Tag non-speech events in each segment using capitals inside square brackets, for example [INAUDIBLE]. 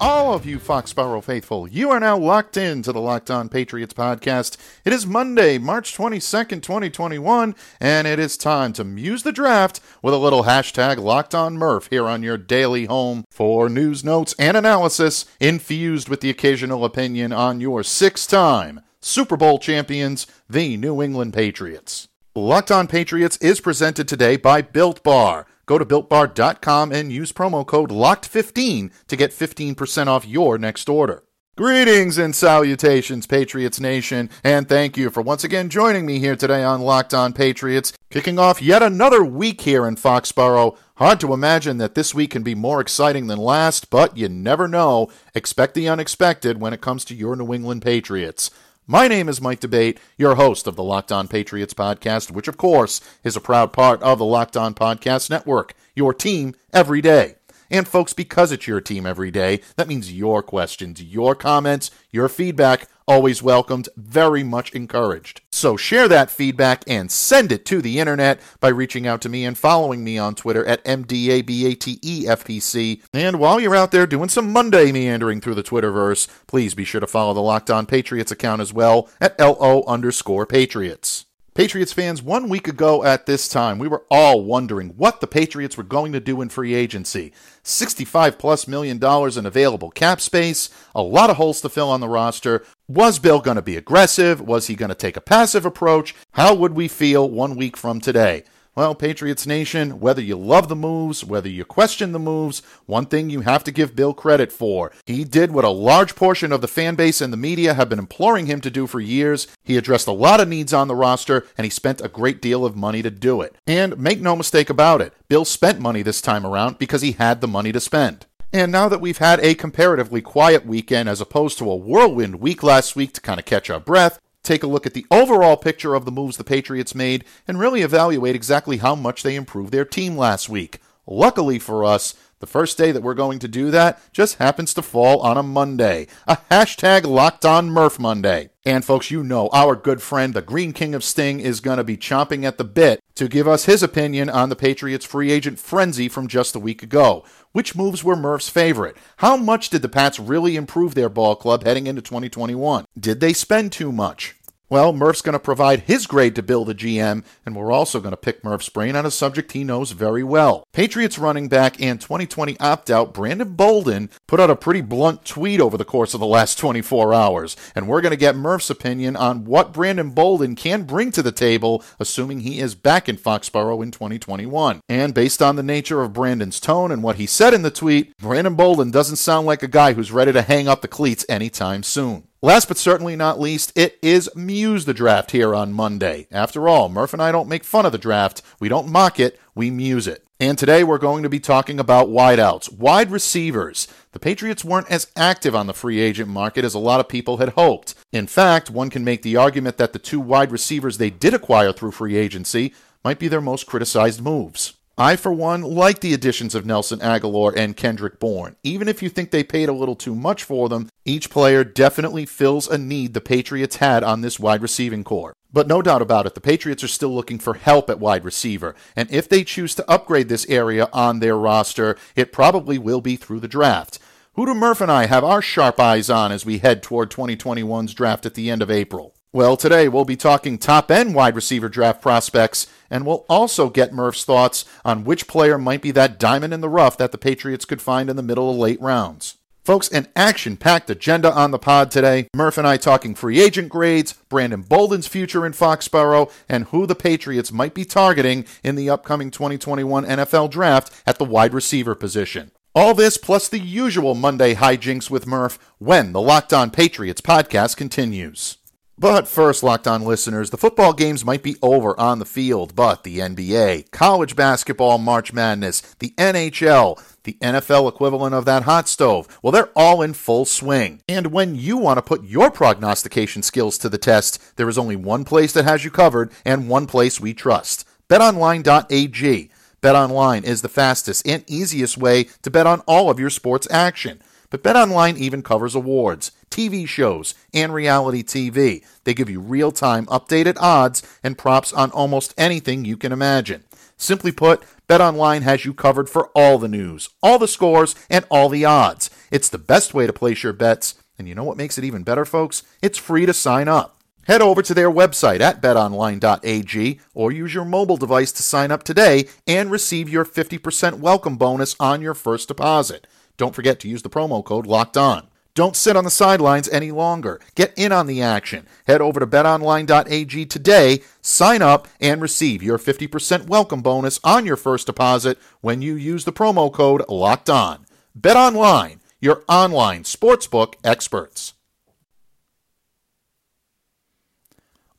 All of you Foxborough faithful. You are now locked in to the Locked On Patriots podcast. It is Monday, March 22nd, 2021, and it is time to muse the draft with a little hashtag Locked On Murph here on your daily home for news, notes, and analysis infused with the occasional opinion on your six time Super Bowl champions, the New England Patriots. Locked On Patriots is presented today by Built Bar. Go to builtbar.com and use promo code LOCKED15 to get 15% off your next order. Greetings and salutations, Patriots Nation, and thank you for once again joining me here today on Locked On Patriots, kicking off yet another week here in Foxborough. Hard to imagine that this week can be more exciting than last, but you never know. Expect the unexpected when it comes to your New England Patriots. My name is Mike D'Abate, your host of the Locked On Patriots podcast, which, of course, is a proud part of the Locked On Podcast Network, your team every day. And, folks, because it's your team every day, that means your questions, your comments, your feedback, always welcomed, very much encouraged. So share that feedback and send it to the internet by reaching out to me and following me on Twitter at MDABATEFPC. And while you're out there doing some Monday meandering through the Twitterverse, please be sure to follow the Locked On Patriots account as well at LO underscore Patriots. Patriots fans, one week ago at this time, we were all wondering what the Patriots were going to do in free agency. 65 plus million dollars in available cap space, a lot of holes to fill on the roster. Was Bill going to be aggressive? Was he going to take a passive approach? How would we feel one week from today? Well, Patriots Nation, whether you love the moves, whether you question the moves, one thing you have to give Bill credit for. He did what a large portion of the fan base and the media have been imploring him to do for years. He addressed a lot of needs on the roster, and he spent a great deal of money to do it. And make no mistake about it, Bill spent money this time around because he had the money to spend. And now that we've had a comparatively quiet weekend as opposed to a whirlwind week last week to kind of catch our breath, take a look at the overall picture of the moves the Patriots made, and really evaluate exactly how much they improved their team last week. Luckily for us, the first day that we're going to do that just happens to fall on a Monday, a hashtag locked on Murph Monday. And folks, you know our good friend, the Green King of Sting, is going to be chomping at the bit to give us his opinion on the Patriots free agent frenzy from just a week ago. Which moves were Murph's favorite? How much did the Pats really improve their ball club heading into 2021? Did they spend too much? Well, Murph's going to provide his grade to Bill the GM, and we're also going to pick Murph's brain on a subject he knows very well. Patriots running back and 2020 opt out Brandon Bolden put out a pretty blunt tweet over the course of the last 24 hours, and we're going to get Murph's opinion on what Brandon Bolden can bring to the table, assuming he is back in Foxborough in 2021. And based on the nature of Brandon's tone and what he said in the tweet, Brandon Bolden doesn't sound like a guy who's ready to hang up the cleats anytime soon. Last but certainly not least, it is Muse the Draft here on Monday. After all, Murph and I don't make fun of the draft. We don't mock it, we muse it. And today we're going to be talking about wideouts, wide receivers. The Patriots weren't as active on the free agent market as a lot of people had hoped. In fact, one can make the argument that the two wide receivers they did acquire through free agency might be their most criticized moves. I, for one, like the additions of Nelson Agholor and Kendrick Bourne. Even if you think they paid a little too much for them, each player definitely fills a need the Patriots had on this wide receiving core. But no doubt about it, the Patriots are still looking for help at wide receiver, and if they choose to upgrade this area on their roster, it probably will be through the draft. Do Murph and I have our sharp eyes on as we head toward 2021's draft at the end of April? Well, today we'll be talking top end wide receiver draft prospects, and we'll also get Murph's thoughts on which player might be that diamond in the rough that the Patriots could find in the middle of late rounds. Folks, an action packed agenda on the pod today. Murph and I talking free agent grades, Brandon Bolden's future in Foxborough, and who the Patriots might be targeting in the upcoming 2021 NFL draft at the wide receiver position. All this plus the usual Monday hijinks with Murph when the Locked On Patriots podcast continues. But first, locked on listeners, the football games might be over on the field, but the NBA, college basketball, March Madness, the NHL, the NFL equivalent of that hot stove, well, they're all in full swing. And when you want to put your prognostication skills to the test, there is only one place that has you covered and one place we trust betonline.ag. BetOnline is the fastest and easiest way to bet on all of your sports action. But BetOnline even covers awards, TV shows, and reality TV. They give you real time updated odds and props on almost anything you can imagine. Simply put, BetOnline has you covered for all the news, all the scores, and all the odds. It's the best way to place your bets. And you know what makes it even better, folks? It's free to sign up. Head over to their website at betonline.ag or use your mobile device to sign up today and receive your 50% welcome bonus on your first deposit. Don't forget to use the promo code LOCKED ON. Don't sit on the sidelines any longer. Get in on the action. Head over to betonline.ag today, sign up, and receive your 50% welcome bonus on your first deposit when you use the promo code LOCKED ON. BetOnline, your online sportsbook experts.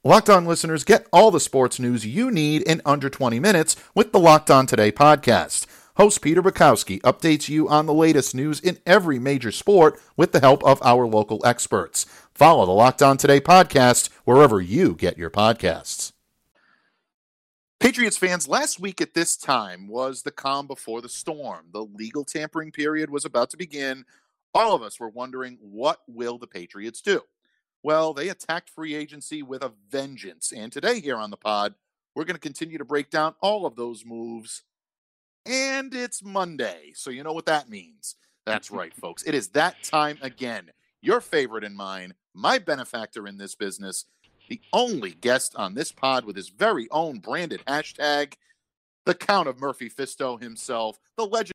Locked On listeners get all the sports news you need in under 20 minutes with the Locked On Today podcast. Host Peter Bukowski updates you on the latest news in every major sport with the help of our local experts. Follow the Locked On Today podcast wherever you get your podcasts. Patriots fans, last week at this time was the calm before the storm. The legal tampering period was about to begin. All of us were wondering what will the Patriots do? Well, they attacked free agency with a vengeance. And today, here on the pod, we're going to continue to break down all of those moves. And it's Monday. So, you know what that means. That's [LAUGHS] right, folks. It is that time again. Your favorite and mine, my benefactor in this business, the only guest on this pod with his very own branded hashtag, the Count of Murphy Fisto himself, the legend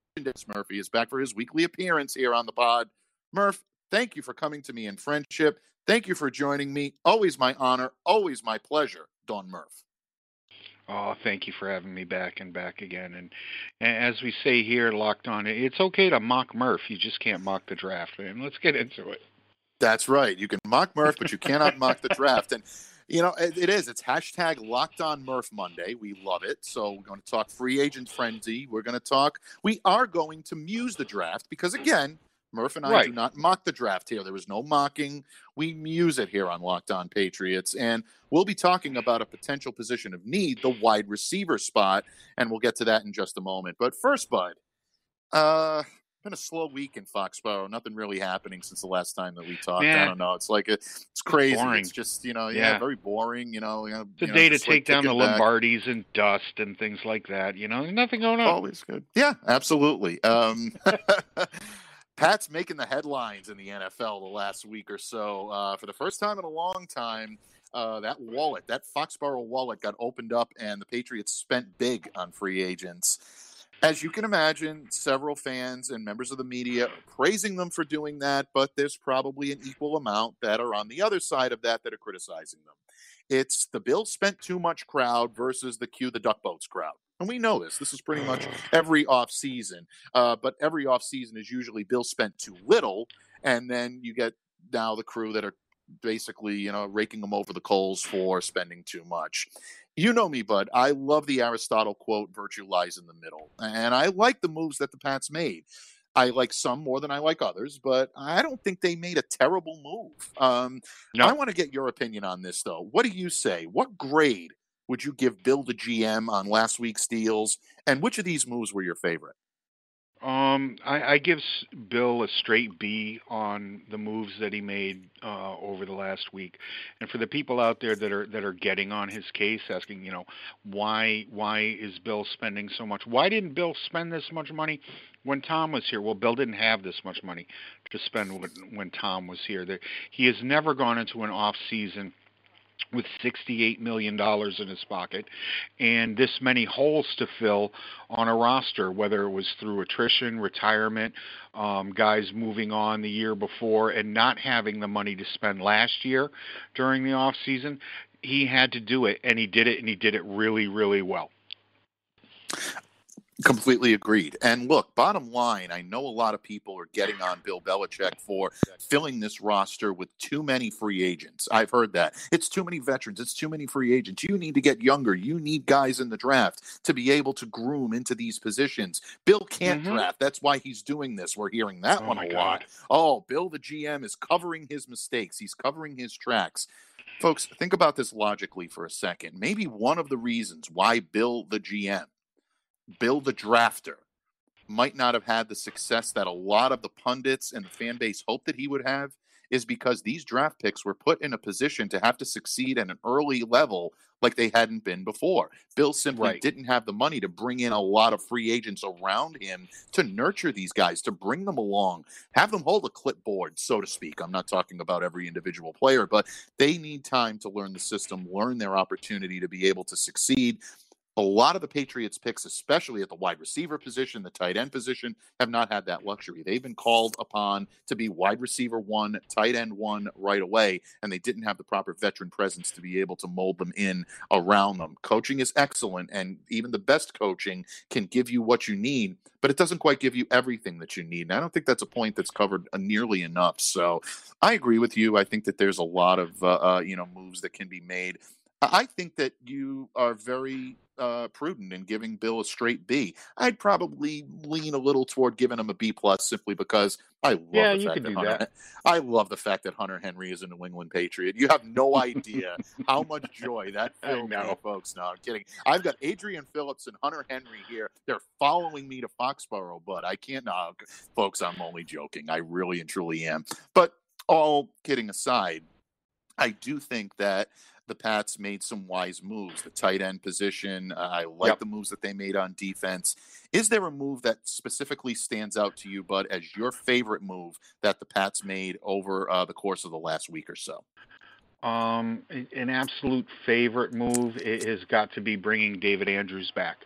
Murphy, is back for his weekly appearance here on the pod. Murph, thank you for coming to me in friendship. Thank you for joining me. Always my honor, always my pleasure, Don Murph. Oh, thank you for having me back and back again. And, and as we say here, locked on, it's okay to mock Murph. You just can't mock the draft. And let's get into it. That's right. You can mock Murph, but you cannot [LAUGHS] mock the draft. And you know it, it is. It's hashtag Locked On Murph Monday. We love it. So we're going to talk free agent frenzy. We're going to talk. We are going to muse the draft because again, Murph and I right. do not mock the draft here. There was no mocking. We muse it here on Locked On Patriots. And we'll be talking about a potential position of need, the wide receiver spot. And we'll get to that in just a moment. But first, Bud, uh, been a slow week in Foxborough. Nothing really happening since the last time that we talked. I don't know. It's like a, it's crazy. It's, it's just you know, yeah, yeah, very boring. You know, you know it's a day to take like down the Lombardis and dust and things like that. You know, nothing going on. Always good. Yeah, absolutely. Um, [LAUGHS] Pat's making the headlines in the NFL the last week or so. Uh, for the first time in a long time, uh, that wallet, that Foxborough wallet, got opened up, and the Patriots spent big on free agents. As you can imagine, several fans and members of the media are praising them for doing that, but there's probably an equal amount that are on the other side of that that are criticizing them. It's the Bill spent too much crowd versus the cue the duck boats crowd. And we know this. This is pretty much every off season. Uh, but every off season is usually Bill spent too little, and then you get now the crew that are basically you know raking them over the coals for spending too much. You know me, bud. I love the Aristotle quote, "Virtue lies in the middle," and I like the moves that the Pats made. I like some more than I like others, but I don't think they made a terrible move. Um, no. I want to get your opinion on this, though. What do you say? What grade would you give Bill the GM on last week's deals? And which of these moves were your favorite? Um, I, I give Bill a straight B on the moves that he made uh, over the last week, and for the people out there that are that are getting on his case, asking, you know, why why is Bill spending so much? Why didn't Bill spend this much money when Tom was here? Well, Bill didn't have this much money to spend when, when Tom was here. There, he has never gone into an off season with $68 million in his pocket and this many holes to fill on a roster, whether it was through attrition, retirement, um, guys moving on the year before, and not having the money to spend last year during the off season. He had to do it, and he did it, and he did it really, really well. Completely agreed. And look, bottom line, I know a lot of people are getting on Bill Belichick for filling this roster with too many free agents. I've heard that. It's too many veterans, it's too many free agents. You need to get younger. You need guys in the draft to be able to groom into these positions. Bill can't mm-hmm. draft. That's why he's doing this. We're hearing that oh one a God. lot. Oh, Bill the GM is covering his mistakes. He's covering his tracks. Folks, think about this logically for a second. Maybe one of the reasons why Bill the GM Bill the Drafter might not have had the success that a lot of the pundits and the fan base hoped that he would have is because these draft picks were put in a position to have to succeed at an early level like they hadn't been before. Bill simply right. didn't have the money to bring in a lot of free agents around him to nurture these guys, to bring them along, have them hold a clipboard, so to speak. I'm not talking about every individual player, but they need time to learn the system, learn their opportunity to be able to succeed a lot of the Patriots picks, especially at the wide receiver position, the tight end position, have not had that luxury. They've been called upon to be wide receiver one, tight end one right away, and they didn't have the proper veteran presence to be able to mold them in around them. Coaching is excellent, and even the best coaching can give you what you need, but it doesn't quite give you everything that you need. And I don't think that's a point that's covered uh, nearly enough. So I agree with you. I think that there's a lot of uh, uh, you know moves that can be made. I think that you are very uh, prudent in giving Bill a straight B. I'd probably lean a little toward giving him a B plus simply because I love yeah, the fact that Hunter, that. I love the fact that Hunter Henry is a New England Patriot. You have no idea how much joy that [LAUGHS] filled me, folks. No, I'm kidding. I've got Adrian Phillips and Hunter Henry here. They're following me to Foxborough, but I can't. No, folks, I'm only joking. I really and truly am. But all kidding aside, I do think that the Pats made some wise moves. The tight end position, uh, I like yep. the moves that they made on defense. Is there a move that specifically stands out to you, Bud, as your favorite move that the Pats made over uh, the course of the last week or so? Um, an absolute favorite move has got to be bringing David Andrews back.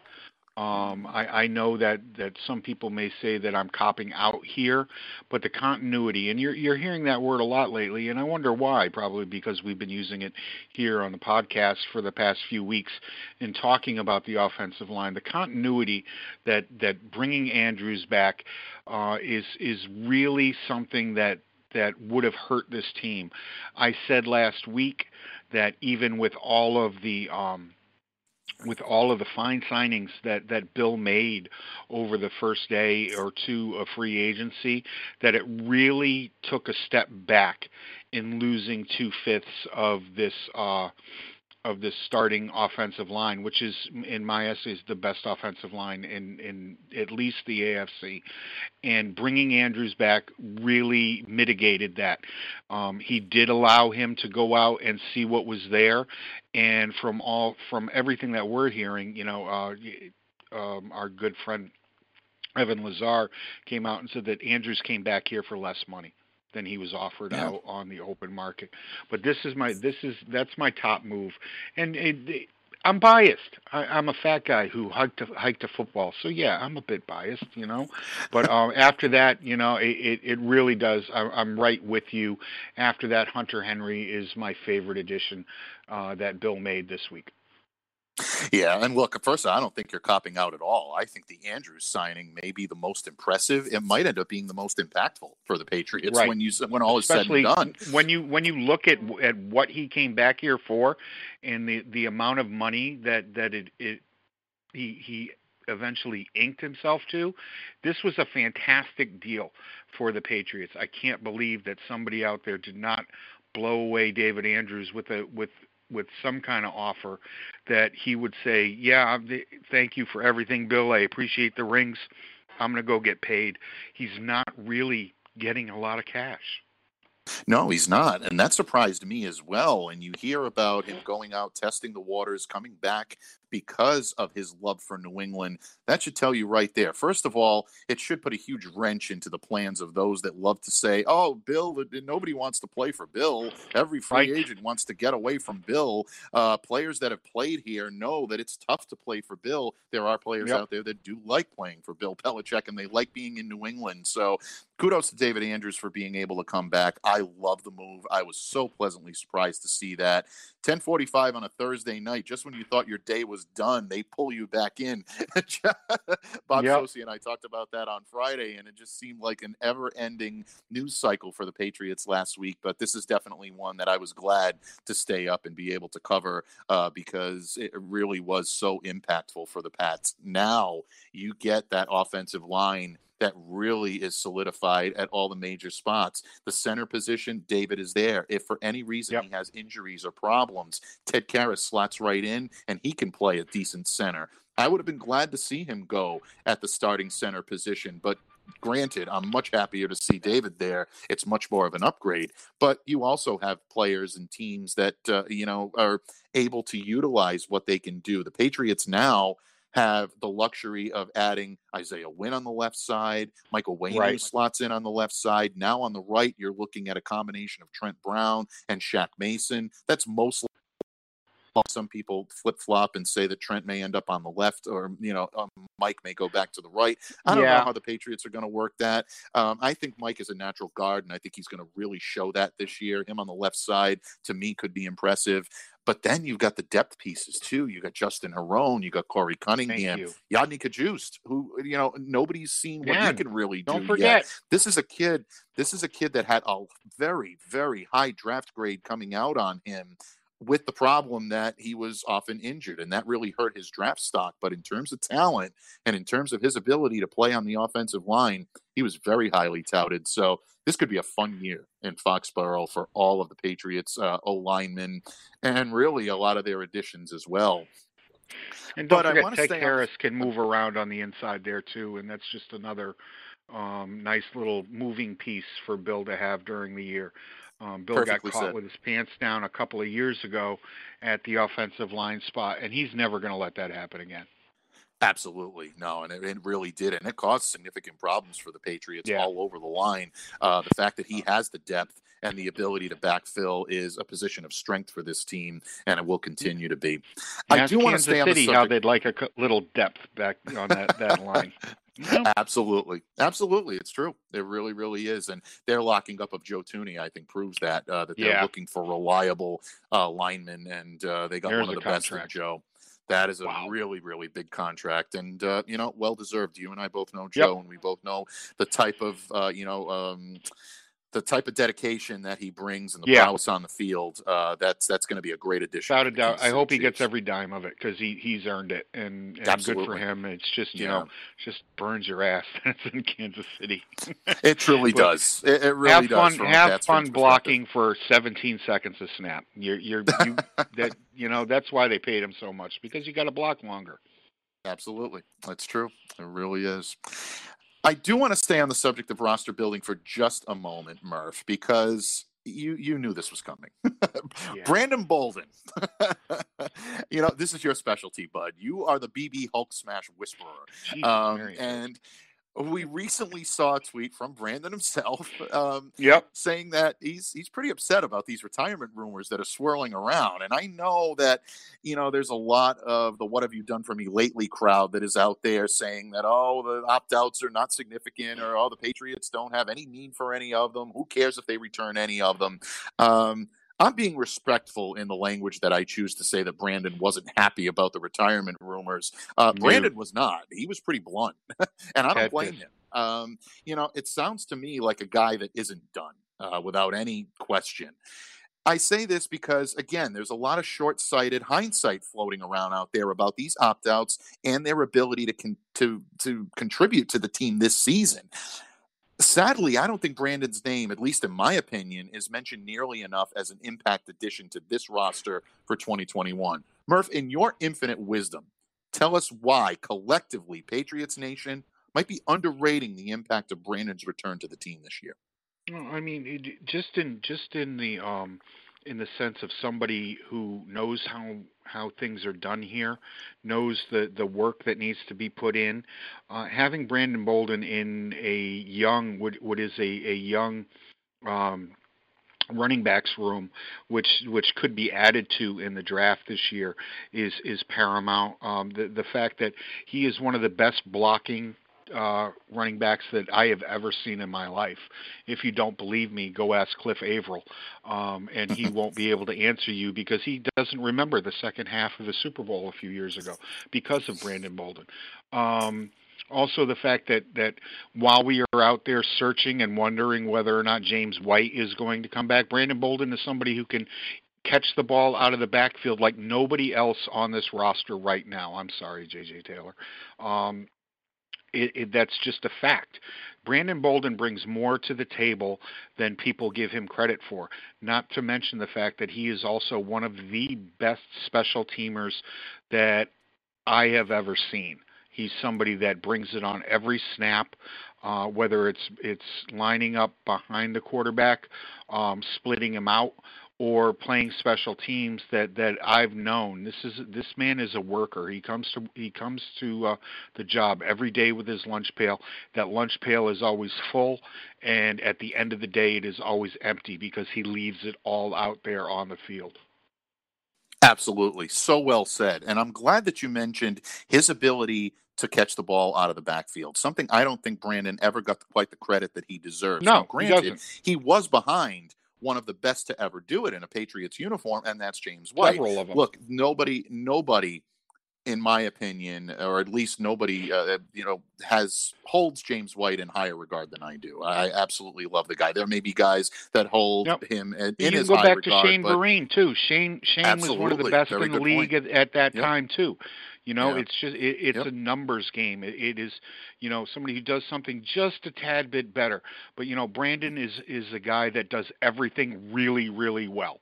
Um, I, I know that, that some people may say that I'm copping out here, but the continuity, and you're, you're hearing that word a lot lately, and I wonder why. Probably because we've been using it here on the podcast for the past few weeks in talking about the offensive line. The continuity that, that bringing Andrews back uh, is is really something that that would have hurt this team. I said last week that even with all of the um, with all of the fine signings that, that Bill made over the first day or two of free agency, that it really took a step back in losing two fifths of this uh, of this starting offensive line, which is, in my essays, the best offensive line in, in at least the AFC. And bringing Andrews back really mitigated that. Um, he did allow him to go out and see what was there, and from all from everything that we're hearing, you know, uh, um, our good friend Evan Lazar came out and said that Andrews came back here for less money than he was offered yeah. out on the open market. But this is my this is that's my top move, and it, it, I'm biased. I, I'm a fat guy who hiked to hiked to football, so yeah, I'm a bit biased, you know. But um, [LAUGHS] after that, you know, it it, it really does. I, I'm right with you. After that, Hunter Henry is my favorite addition uh, that Bill made this week. Yeah, and look, first, I don't think you're copping out at all. I think the Andrews signing may be the most impressive. It might end up being the most impactful for the Patriots right. when you when all Especially is said and done. When you when you look at at what he came back here for, and the the amount of money that that it, it he he eventually inked himself to, this was a fantastic deal for the Patriots. I can't believe that somebody out there did not blow away David Andrews with a with with some kind of offer that he would say, "Yeah, thank you for everything, Bill. I appreciate the rings. I'm going to go get paid." He's not really getting a lot of cash. No, he's not. And that surprised me as well. And you hear about him going out, testing the waters, coming back because of his love for New England. That should tell you right there. First of all, it should put a huge wrench into the plans of those that love to say, oh, Bill, nobody wants to play for Bill. Every free right. agent wants to get away from Bill. Uh, players that have played here know that it's tough to play for Bill. There are players yep. out there that do like playing for Bill Belichick and they like being in New England. So kudos to David Andrews for being able to come back. I love the move. I was so pleasantly surprised to see that. 10:45 on a Thursday night, just when you thought your day was done, they pull you back in. [LAUGHS] Bob yep. Socci and I talked about that on Friday, and it just seemed like an ever-ending news cycle for the Patriots last week. But this is definitely one that I was glad to stay up and be able to cover uh, because it really was so impactful for the Pats. Now you get that offensive line that really is solidified at all the major spots. The center position, David is there. If for any reason yep. he has injuries or problems, Ted Karras slots right in and he can play a decent center. I would have been glad to see him go at the starting center position, but granted, I'm much happier to see David there. It's much more of an upgrade. But you also have players and teams that uh, you know are able to utilize what they can do. The Patriots now have the luxury of adding Isaiah Wynn on the left side, Michael Onwenu right. slots in on the left side. Now on the right, you're looking at a combination of Trent Brown and Shaq Mason. That's mostly some people flip flop and say that Trent may end up on the left, or you know, um, Mike may go back to the right. I don't yeah. know how the Patriots are going to work that. Um, I think Mike is a natural guard, and I think he's going to really show that this year. Him on the left side, to me, could be impressive. But then you've got the depth pieces too. You got Justin Herron, you got Korey Cunningham, you. Kajust, who you know nobody's seen what Man, he can really do. Don't forget, yet. this is a kid. This is a kid that had a very, very high draft grade coming out on him with the problem that he was often injured, and that really hurt his draft stock. But in terms of talent and in terms of his ability to play on the offensive line, he was very highly touted. So this could be a fun year in Foxborough for all of the Patriots uh, O linemen and really a lot of their additions as well. And don't but forget, Ted Karras can move around on the inside there too, and that's just another um, nice little moving piece for Bill to have during the year. Um, Bill Perfectly got caught said. with his pants down a couple of years ago at the offensive line spot, and he's never going to let that happen again. Absolutely no, and it, it, really did, and it caused significant problems for the Patriots yeah. all over the line. Uh, the fact that he has the depth and the ability to backfill is a position of strength for this team, and it will continue to be. I do want to stay City on the how they'd like a little depth back on that, that line. Absolutely, absolutely, it's true. It really, really is, and their locking up of Joe Thuney, I think, proves that uh, that they're yeah. looking for reliable uh, linemen, and uh, they got There's one of the contract. best in Joe. That is a wow. really, really big contract, and uh, you know, well deserved. You and I both know Joe, yep. and we both know the type of uh, you know um, the type of dedication that he brings and the yeah. prowess on the field, uh, that's that's going to be a great addition. Without a doubt, I hope he gets every dime of it because he he's earned it, and, and good for him. It's just you yeah. know, just burns your ass. [LAUGHS] That's in Kansas City. it truly [LAUGHS] does. It, it really have does. Fun, have fun blocking for 17 seconds a snap. You're you're you, [LAUGHS] that you know that's why they paid him so much because you got to block longer. Absolutely, that's true. It really is. I do want to stay on the subject of roster building for just a moment, Murph, because you you knew this was coming. [LAUGHS] yeah. Brandon Bolden. [LAUGHS] you know, this is your specialty, bud. You are the BB Hulk Smash Whisperer. um, and we recently saw a tweet from Brandon himself, [LAUGHS] um, yep, saying that he's he's pretty upset about these retirement rumors that are swirling around. And I know that you know there's a lot of the "What have you done for me lately?" crowd that is out there saying that oh the opt outs are not significant or oh the Patriots don't have any need for any of them. Who cares if they return any of them? Um, I'm being respectful in the language that I choose to say that Brandon wasn't happy about the retirement rumors. Uh, Brandon was not. He was pretty blunt, [LAUGHS] and I don't blame him. Um, you know, it sounds to me like a guy that isn't done uh, without any question. I say this because, again, there's a lot of short sighted hindsight floating around out there about these opt outs and their ability to, con- to, to contribute to the team this season. Sadly, I don't think Brandon's name, at least in my opinion, is mentioned nearly enough as an impact addition to this roster for 2021. Murph, in your infinite wisdom, tell us why collectively Patriots Nation might be underrating the impact of Brandon's return to the team this year. I mean, just in just in the um, in the sense of somebody who knows how how things are done here, knows the the work that needs to be put in. Uh, having Brandon Bolden in a young what what is a a young um, running backs room, which which could be added to in the draft this year, is is paramount. Um, the the fact that he is one of the best blocking uh, running backs that I have ever seen in my life. If you don't believe me, go ask Cliff Avril, um, and he [LAUGHS] won't be able to answer you because he doesn't remember the second half of the Super Bowl a few years ago because of Brandon Bolden. Um, also, the fact that that while we are out there searching and wondering whether or not James White is going to come back, Brandon Bolden is somebody who can catch the ball out of the backfield like nobody else on this roster right now. I'm sorry, J.J. Taylor. Um, it, it, that's just a fact. Brandon Bolden brings more to the table than people give him credit for. Not to mention the fact that he is also one of the best special teamers that I have ever seen. He's somebody that brings it on every snap, uh, whether it's it's lining up behind the quarterback, um, splitting him out, or playing special teams that that I've known. This is this man is a worker. He comes to he comes to uh, the job every day with his lunch pail. That lunch pail is always full, and at the end of the day, it is always empty because he leaves it all out there on the field. Absolutely, so well said. And I'm glad that you mentioned his ability to catch the ball out of the backfield. Something I don't think Brandon ever got quite the credit that he deserves. No, now, granted, he, he was behind one of the best to ever do it in a Patriots uniform, and that's James White. Look, nobody, nobody, in my opinion, or at least nobody, uh, you know, has holds James White in higher regard than I do. I absolutely love the guy. There may be guys that hold yep. him in, in you his go high back to Shane Vereen too. Shane Shane was one of the best in the league at, at, that yep. time too. You know, Yeah. it's just it, it's Yep. a numbers game. It, it is, you know, somebody who does something just a tad bit better. But you know, Brandon is is a guy that does everything really, really well.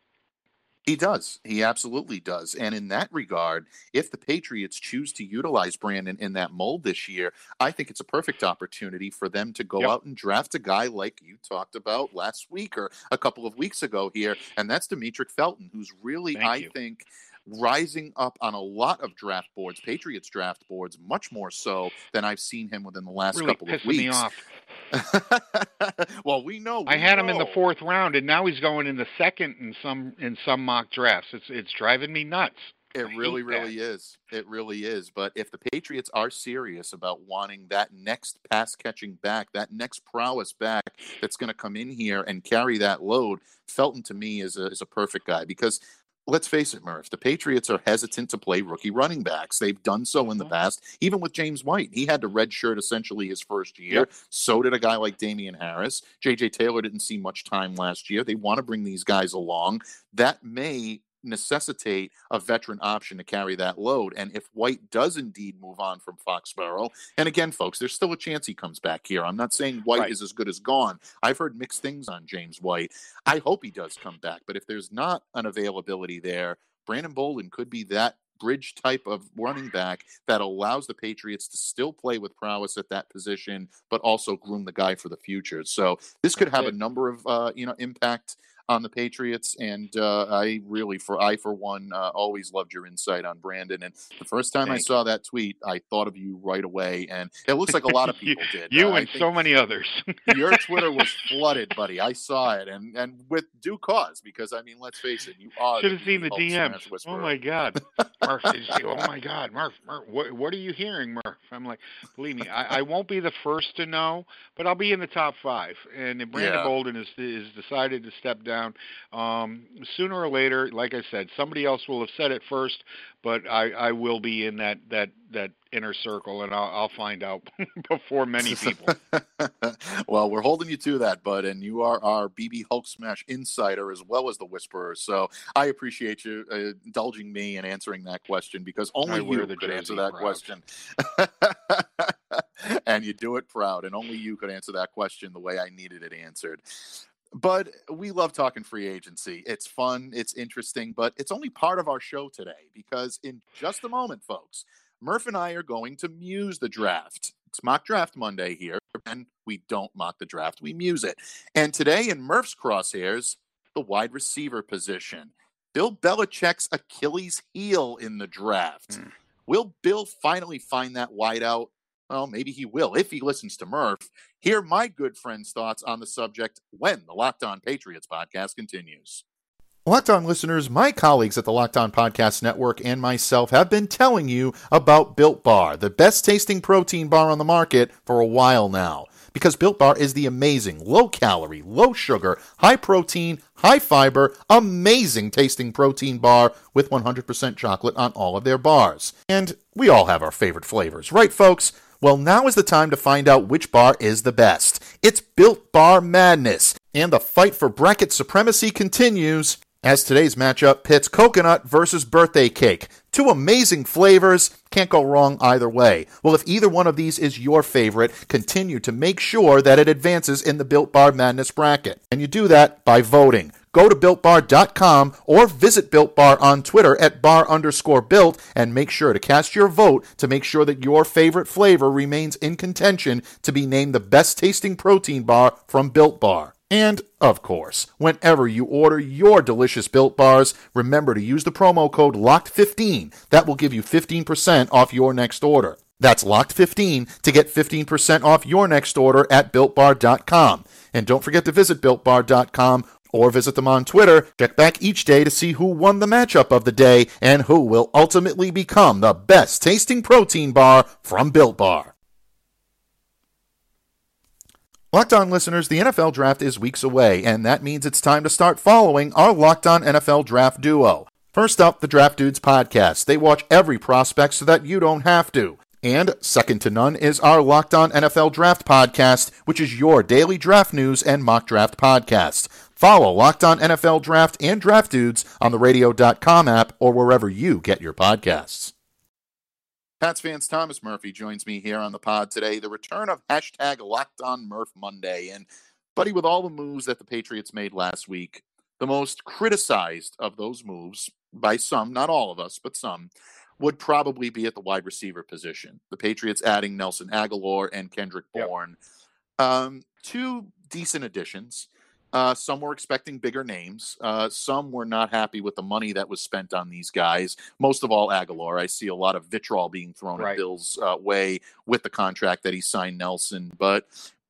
He does. He absolutely does. And in that regard, if the Patriots choose to utilize Brandon in that mold this year, I think it's a perfect opportunity for them to go Yep. out and draft a guy like you talked about last week or a couple of weeks ago here. And that's Demetric Felton, who's really, Thank I you. think, rising up on a lot of draft boards, Patriots draft boards, much more so than I've seen him within the last really couple of weeks. [LAUGHS] well, we know. I we had him in the fourth round, and now he's going in the second in some in some mock drafts. It's it's driving me nuts. It I really, really is. It really is. But if the Patriots are serious about wanting that next pass catching back, that next prowess back that's going to come in here and carry that load, Felton to me is a, is a perfect guy because let's face it, Murph, the Patriots are hesitant to play rookie running backs. They've done so in the Mhm. past, even with James White. He had to redshirt essentially his first year. Yep. So did a guy like Damien Harris. JJ Taylor didn't see much time last year. They want to bring these guys along. That may necessitate a veteran option to carry that load. And if White does indeed move on from Foxborough, and again, folks, there's still a chance he comes back here. I'm not saying White Right. is as good as gone. I've heard mixed things on James White. I hope he does come back. But if there's not an availability there, Brandon Bolden could be that bridge type of running back that allows the Patriots to still play with prowess at that position, but also groom the guy for the future. So this could have a number of uh, you know impact on the Patriots, and uh, I really, for I for one, uh, always loved your insight on Brandon. And the first time I Thank saw that tweet, I thought of you right away, and it looks like a lot of [LAUGHS] You- people did. You Uh, and so many others. [LAUGHS] your Twitter was flooded, buddy. I saw it, and and with due cause, because I mean, let's face it, you are. Should have seen the DMs. Oh my God, Murph! You? Oh my God, Murph! Murph, what what are you hearing, Murph? I'm like, believe me, I, I won't be the first to know, but I'll be in the top five. And if Brandon Yeah. Bolden is is decided to step down, um, sooner or later, like I said, somebody else will have said it first, but I I will be in that that that inner circle, and I'll I'll find out [LAUGHS] before many [LAUGHS] people. well, we're holding you to that, bud, and you are our BB Hulk Smash insider as well as the Whisperer. So I appreciate you uh, indulging me and answering that question because only you the could answer that proud. question. [LAUGHS] and you do it proud, and only you could answer that question the way I needed it answered. But we love talking free agency. It's fun, it's interesting, but it's only part of our show today because in just a moment, folks, Murph and I are going to muse the draft. It's mock draft Monday here, and we don't mock the draft, we muse it. And today in Murph's crosshairs, the wide receiver position. Bill Belichick's Achilles heel in the draft. Hmm. Will Bill finally find that wide out? Well, maybe he will if he listens to Murph. Hear my good friend's thoughts on the subject when the Locked On Patriots podcast continues. Locked On listeners, my colleagues at the Locked On Podcast Network and myself have been telling you about Built Bar, the best tasting protein bar on the market for a while now. Because Built Bar is the amazing, low calorie, low sugar, high protein, high fiber, amazing tasting protein bar with 100% chocolate on all of their bars. And we all have our favorite flavors, right, folks? Well, now is the time to find out which bar is the best. It's Built Bar Madness, and the fight for bracket supremacy continues as today's matchup pits coconut versus birthday cake. Two amazing flavors, can't go wrong either way. Well, if either one of these is your favorite, continue to make sure that it advances in the Built Bar Madness bracket. And you do that by voting. Go to builtbar.com or visit Built Bar on Twitter at bar underscore built and make sure to cast your vote to make sure that your favorite flavor remains in contention to be named the best tasting protein bar from Built Bar. And, of course, whenever you order your delicious built bars, remember to use the promo code LOCKED15. That will give you 15% off your next order. That's LOCKED15 to get 15% off your next order at BuiltBar.com. And don't forget to visit BuiltBar.com or visit them on Twitter. Check back each day to see who won the matchup of the day and who will ultimately become the best tasting protein bar from Built Bar. Locked On listeners, the NFL draft is weeks away, and that means it's time to start following our Locked On NFL draft duo. First up, the Draft Dudes podcast. They watch every prospect so that you don't have to. And second to none is our Locked On NFL Draft podcast, which is your daily draft news and mock draft podcast. Follow Locked On NFL Draft and Draft Dudes on the radio.com app or wherever you get your podcasts. Pats fans, Thomas Murphy joins me here on the pod today. The return of hashtag Locked On Murph Monday. And, buddy, with all the moves that the Patriots made last week, the most criticized of those moves by some, not all of us, but some, would probably be at the wide receiver position. The Patriots adding Nelson Agholor and Kendrick Bourne. Yep. Um, two decent additions. Uh, some were expecting bigger names. Uh, some were not happy with the money that was spent on these guys. Most of all, Agholor. I see a lot of vitriol being thrown right. at Bill's uh, way with the contract that he signed Nelson. But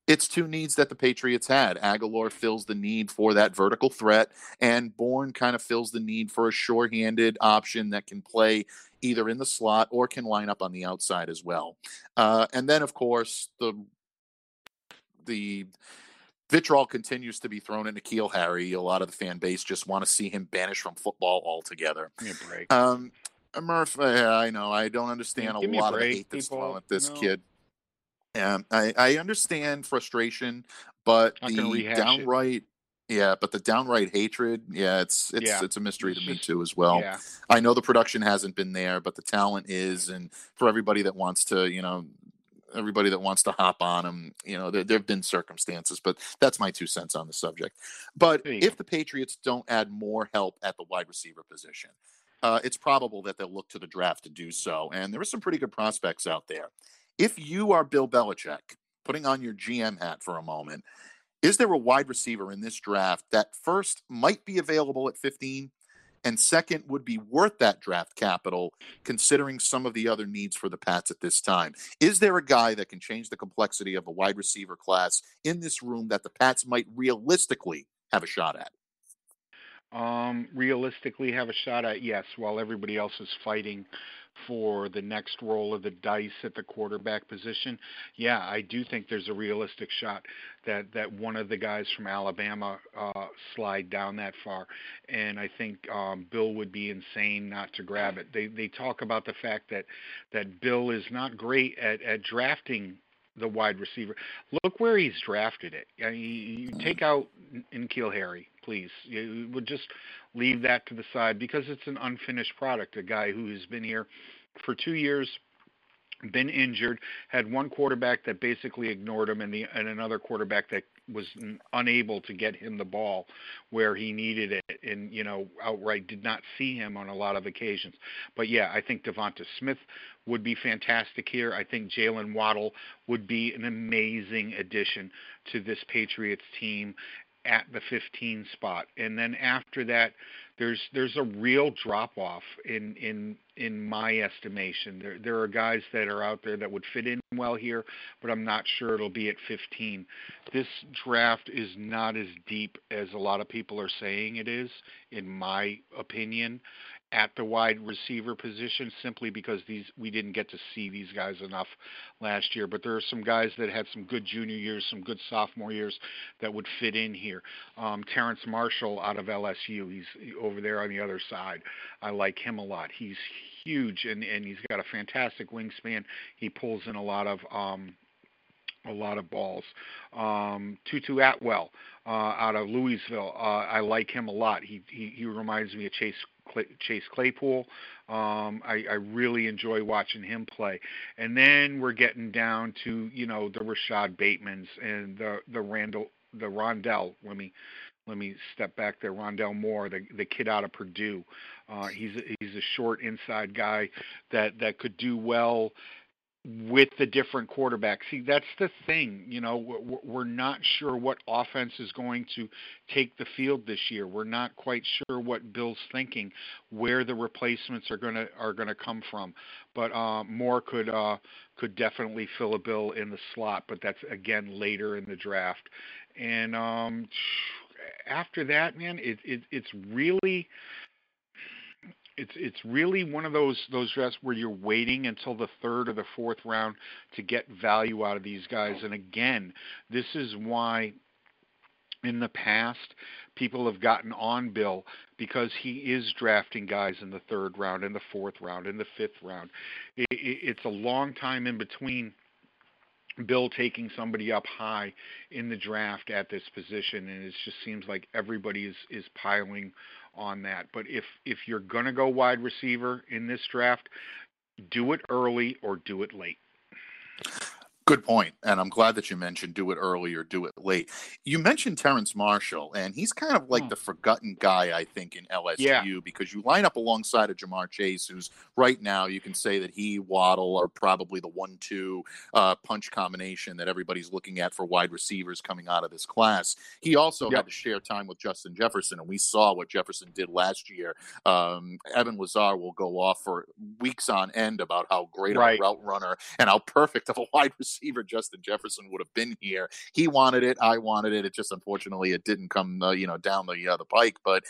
it's two needs that the Patriots had. Agholor fills the need for that vertical threat, and Bourne kind of fills the need for a sure-handed option that can play either in the slot or can line up on the outside as well. Uh, and then, of course, the the vitriol continues to be thrown into N'Keal Harry. A lot of the fan base just want to see him banished from football altogether. Give me a break. Um, Murph, uh, I know I don't understand a lot of hate that's thrown at this no. kid. And I, I understand frustration, but Not the downright, it. yeah, but the downright hatred, yeah, it's it's yeah. it's a mystery to me too as well. Yeah. I know the production hasn't been there, but the talent is, and for everybody that wants to, you know, everybody that wants to hop on them. You know, there, there have been circumstances, but that's my two cents on the subject. But if the Patriots don't add more help at the wide receiver position, uh, it's probable that they'll look to the draft to do so. And there are some pretty good prospects out there. If you are Bill Belichick, putting on your GM hat for a moment, is there a wide receiver in this draft that first might be available at 15 and second would be worth that draft capital considering some of the other needs for the Pats at this time. Is there a guy that can change the complexity of a wide receiver class in this room that the Pats might realistically have a shot at? Um, realistically, have a shot at yes, while everybody else is fighting for the next roll of the dice at the quarterback position, yeah, I do think there's a realistic shot that that one of the guys from Alabama uh, slide down that far, and I think um, Bill would be insane not to grab it. They they talk about the fact that that Bill is not great at at drafting the wide receiver. Look where he's drafted it. I mean, you take out N'Keal Harry, please. You would just leave that to the side because it's an unfinished product. A guy who has been here for two years, been injured, had one quarterback that basically ignored him, and the and another quarterback that was unable to get him the ball where he needed it, and you know outright did not see him on a lot of occasions. But yeah, I think DeVonta Smith would be fantastic here. I think Jaylen Waddle would be an amazing addition to this Patriots team at the 15 spot. And then after that, there's there's a real drop off in in in my estimation. There there are guys that are out there that would fit in well here, but I'm not sure it'll be at 15. This draft is not as deep as a lot of people are saying it is, in my opinion at the wide receiver position simply because these we didn't get to see these guys enough last year. But there are some guys that had some good junior years, some good sophomore years that would fit in here. Um, Terrace Marshall out of LSU, he's over there on the other side. I like him a lot. He's huge and and he's got a fantastic wingspan. He pulls in a lot of um, a lot of balls. Um, Tutu Atwell uh, out of Louisville, uh, I like him a lot. He, he he reminds me of Chase Chase Claypool. Um, I, I really enjoy watching him play. And then we're getting down to you know the Rashod Batemans and the the Randall the Rondale. Let me let me step back there. Rondale Moore, the the kid out of Purdue. Uh, he's a, he's a short inside guy that that could do well with the different quarterbacks. See, that's the thing. You know, we're not sure what offense is going to take the field this year. We're not quite sure what Bill's thinking, where the replacements are gonna are gonna come from. But uh, Moore could uh, could definitely fill a bill in the slot, but that's again later in the draft. And um, after that, man, it, it it's really it's it's really one of those those drafts where you're waiting until the third or the fourth round to get value out of these guys. And again, this is why in the past people have gotten on Bill because he is drafting guys in the third round, in the fourth round, in the fifth round. It, it, it's a long time in between Bill taking somebody up high in the draft at this position, and it just seems like everybody is is piling on that. But if if you're going to go wide receiver in this draft, do it early or do it late. Good point, and I'm glad that you mentioned do it early or do it late. You mentioned Terrence Marshall, and he's kind of like oh. the forgotten guy, I think, in LSU yeah. because you line up alongside of Ja'Marr Chase, who's right now you can say that he Waddle are probably the one-two uh, punch combination that everybody's looking at for wide receivers coming out of this class. He also yep. had to share time with Justin Jefferson, and we saw what Jefferson did last year. Um, Evan Lazar will go off for weeks on end about how great right. a route runner and how perfect of a [LAUGHS] wide receiver receiver Justin Jefferson would have been here. He wanted it. I wanted it. It just unfortunately it didn't come uh, you know down the uh, the pike. But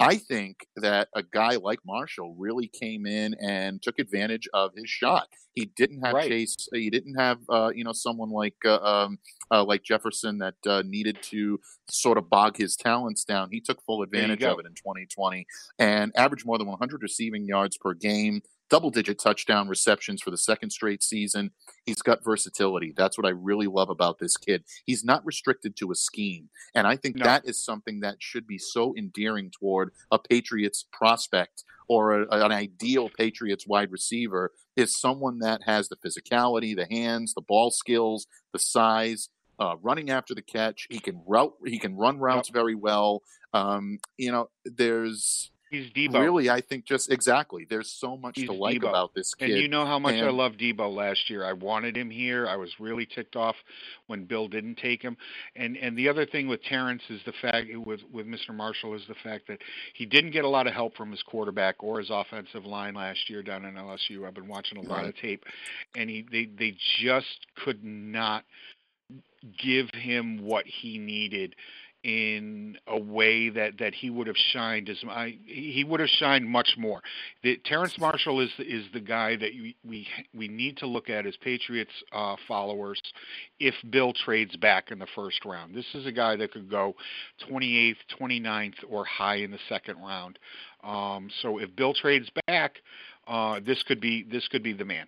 I think that a guy like Marshall really came in and took advantage of his shot. He didn't have right. Chase. He didn't have uh, you know someone like uh, um, uh, like Jefferson that uh, needed to sort of bog his talents down. He took full advantage of it in 2020 and averaged more than 100 receiving yards per game double digit touchdown receptions for the second straight season. He's got versatility. That's what I really love about this kid. He's not restricted to a scheme. And I think no. that is something that should be so endearing toward a Patriots prospect or a, an ideal Patriots wide receiver is someone that has the physicality, the hands, the ball skills, the size, uh, running after the catch. He can route. He can run routes yep. very well. Um, you know, there's He's Deebo. Really, I think just exactly. There's so much He's to like Deebo. about this kid. And you know how much and... I loved Deebo last year. I wanted him here. I was really ticked off when Bill didn't take him. And and the other thing with Terrence is the fact with with Mr. Marshall is the fact that he didn't get a lot of help from his quarterback or his offensive line last year down in LSU. I've been watching a lot right. of tape, and he they they just could not give him what he needed in a way that, that he would have shined as I, he would have shined much more. The, Terrace Marshall is is the guy that we we, we need to look at as Patriots uh, followers. If Bill trades back in the first round, this is a guy that could go 28th, 29th, or high in the second round. Um, so if Bill trades back, uh, this could be this could be the man.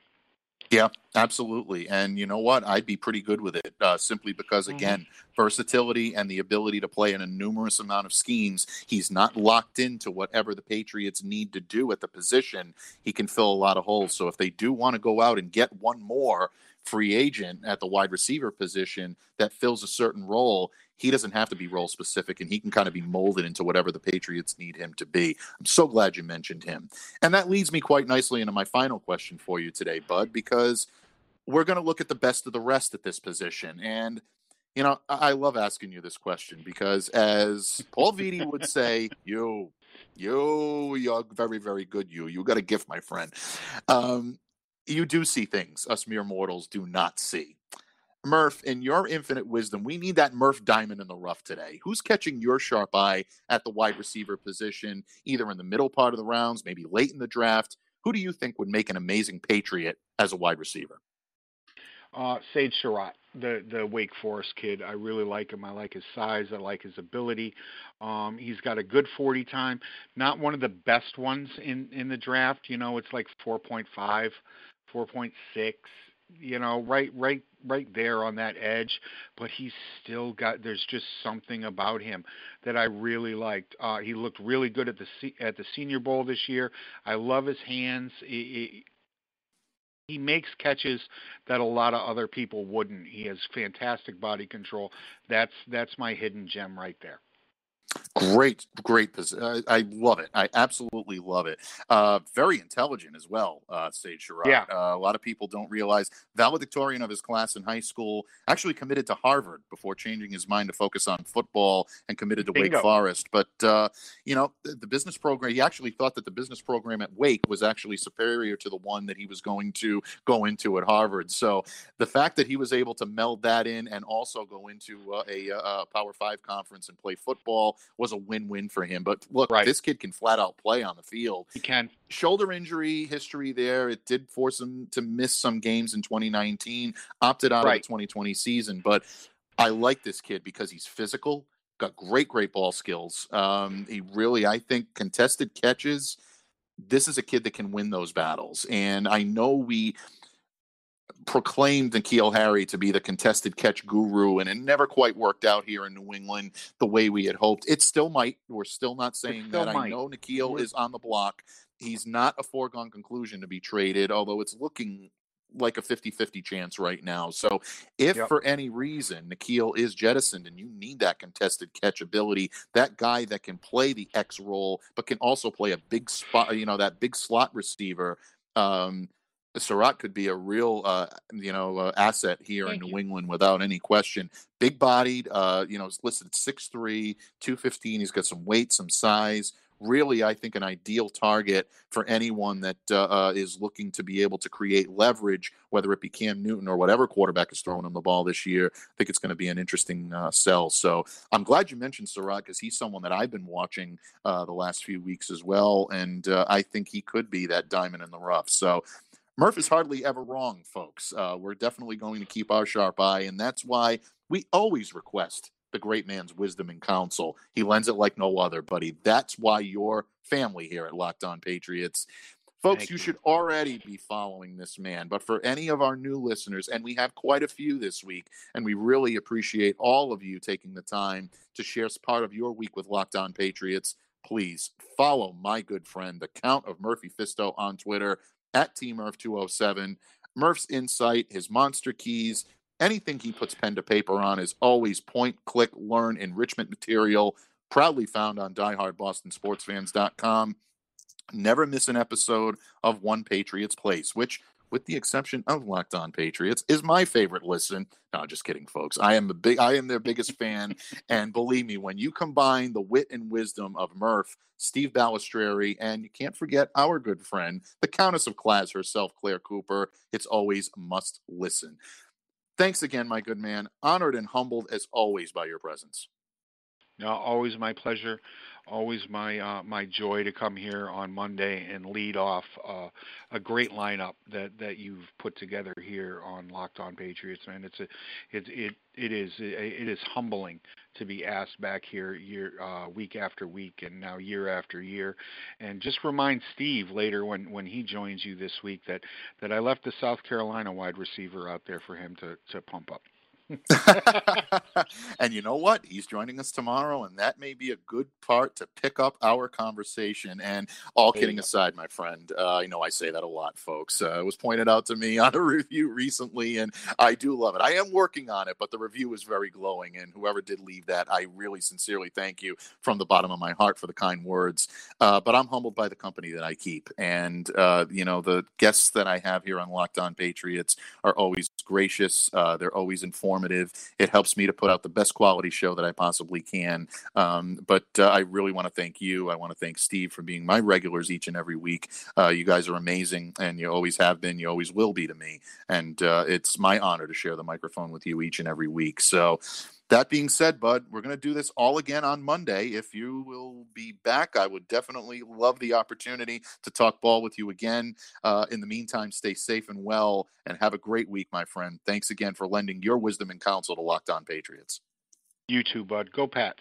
Yeah, absolutely. And you know what? I'd be pretty good with it uh, simply because, mm-hmm. again, mm-hmm. versatility and the ability to play in a numerous amount of schemes. He's not locked into whatever the Patriots need to do at the position. He can fill a lot of holes. So if they do want to go out and get one more free agent at the wide receiver position that fills a certain role, he doesn't have to be role specific and he can kind of be molded into whatever the Patriots need him to be. I'm so glad you mentioned him. And that leads me quite nicely into my final question for you today, Bud, because we're going to look at the best of the rest at this position. And, you know, I love asking you this question because, as Paul Vitti would say, [LAUGHS] you You, you're very, very good. You, you got a gift, my friend. Um, you do see things us mere mortals do not see. Murph, in your infinite wisdom, we need that Murph diamond in the rough today. Who's catching your sharp eye at the wide receiver position, either in the middle part of the rounds, maybe late in the draft? Who do you think would make an amazing Patriot as a wide receiver? Uh, Sage Surratt, the the Wake Forest kid. I really like him. I like his size. I like his ability. Um, he's got a good 40 time. Not one of the best ones in in the draft. You know, it's like 4.5, 4.6 you know, right, right, right there on that edge. But he's still got. There's just something about him that I really liked. Uh, he looked really good at the at the Senior Bowl this year. I love his hands. He, he makes catches that a lot of other people wouldn't. He has fantastic body control. That's that's my hidden gem right there. Great, great. I, I love it. I absolutely love it. Uh, very intelligent as well, uh, Sage Surratt. Yeah. Uh, a lot of people don't realize valedictorian of his class in high school, actually committed to Harvard before changing his mind to focus on football and committed to Bingo. Wake Forest. But, uh, you know, the, the, business program, he actually thought that the business program at Wake was actually superior to the one that he was going to go into at Harvard. So the fact that he was able to meld that in and also go into uh, a, a uh, Power Five conference and play football was a win-win for him. But look, right. this kid can flat out play on the field. He can. Shoulder injury history there. It did force him to miss some games in 2019. Opted out right. of the 2020 season, but I like this kid because he's physical. Got great, great ball skills. Um, he really, I think, contested catches. This is a kid that can win those battles, and I know we proclaimed N'Keal Harry to be the contested catch guru, and it never quite worked out here in New England the way we had hoped. It still might. We're still not saying still that. Might. I know N'Keal is on the block. He's not a foregone conclusion to be traded, although it's looking like a 50-50 chance right now. So if yep. for any reason N'Keal is jettisoned and you need that contested catch ability, that guy that can play the X role but can also play a big spot, you know, that big slot receiver, um, Surratt could be a real, uh, you know, uh, asset here Thank in New you. England without any question. Big bodied, uh, you know, is listed at 6'3", 215. He's got some weight, some size. Really, I think an ideal target for anyone that uh, uh, is looking to be able to create leverage, whether it be Cam Newton or whatever quarterback is throwing him the ball this year. I think it's going to be an interesting uh, sell. So I'm glad you mentioned Surratt because he's someone that I've been watching the last few weeks as well, and I think he could be that diamond in the rough. So Murph is hardly ever wrong, folks. Uh, we're definitely going to keep our sharp eye, and that's why we always request the great man's wisdom and counsel. He lends it like no other, buddy. That's why your family here at Locked On Patriots. Folks, you, you should already be following this man. But for any of our new listeners, and we have quite a few this week, and we really appreciate all of you taking the time to share part of your week with Locked On Patriots please follow my good friend, the Count of Murphy Fisto on Twitter at tmurph207. Murph's insight, his monster keys, anything he puts pen to paper on is always point, click, learn, enrichment material, proudly found on diehardbostonsportsfans.com. Never miss an episode of One Patriots Place, which with the exception of Locked On Patriots, is my favorite listen. No, just kidding, folks. I am a big, I am their biggest fan, [LAUGHS] and believe me, when you combine the wit and wisdom of Murph, Steve Balestrieri, and you can't forget our good friend, the Countess of Class herself, Claire Cooper, it's always must listen. Thanks again, my good man. Honored and humbled as always by your presence. No, always my pleasure always my uh, my joy to come here on Monday and lead off uh, a great lineup that, that you've put together here on Locked On Patriots. Man, it's a it it it is it is humbling to be asked back here year uh, week after week and now year after year. And just remind Steve later when when he joins you this week that that I left the South Carolina wide receiver out there for him to to pump up. [LAUGHS] and you know what? He's joining us tomorrow, and that may be a good part to pick up our conversation. And all there kidding aside, my friend, uh, I know I say that a lot, folks. Uh, it was pointed out to me [LAUGHS] on a review recently, and I do love it. I am working on it, but the review is very glowing. And whoever did leave that, I really sincerely thank you from the bottom of my heart for the kind words. Uh, but I'm humbled by the company that I keep. And, uh, you know, the guests that I have here on Locked On Patriots are always gracious, uh, they're always informed informative. It helps me to put out the best quality show that I possibly can. Um, but uh, I really want to thank you. I want to thank Steve for being my regulars each and every week. Uh, you guys are amazing, and you always have been. You always will be to me. And uh, it's my honor to share the microphone with you each and every week. So, that being said, Bud, we're going to do this all again on Monday. If you will be back, I would definitely love the opportunity to talk ball with you again. Uh, in the meantime, stay safe and well and have a great week, my friend. Thanks again for lending your wisdom and counsel to Locked On Patriots. You too, Bud. Go Pats.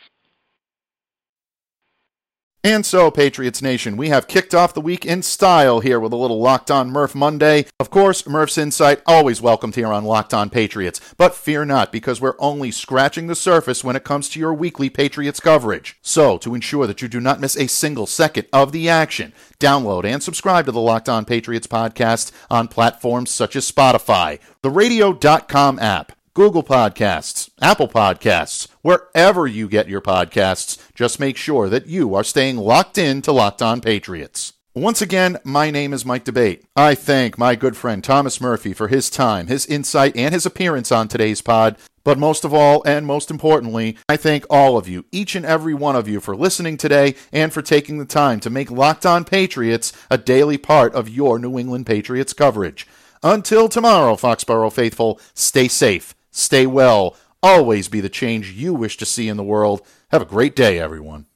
And so, Patriots Nation, we have kicked off the week in style here with a little Locked On Murph Monday. Of course, Murph's insight always welcomed here on Locked On Patriots, but fear not, because we're only scratching the surface when it comes to your weekly Patriots coverage. So, to ensure that you do not miss a single second of the action, download and subscribe to the Locked On Patriots podcast on platforms such as Spotify, the Radio.com app, Google Podcasts, Apple Podcasts, wherever you get your podcasts. Just make sure that you are staying locked in to Locked On Patriots. Once again, my name is Mike D'Abate. I thank my good friend Thomas Murphy for his time, his insight, and his appearance on today's pod. But most of all, and most importantly, I thank all of you, each and every one of you, for listening today and for taking the time to make Locked On Patriots a daily part of your New England Patriots coverage. Until tomorrow, Foxborough faithful, stay safe Stay well. Always be the change you wish to see in the world. Have a great day, everyone.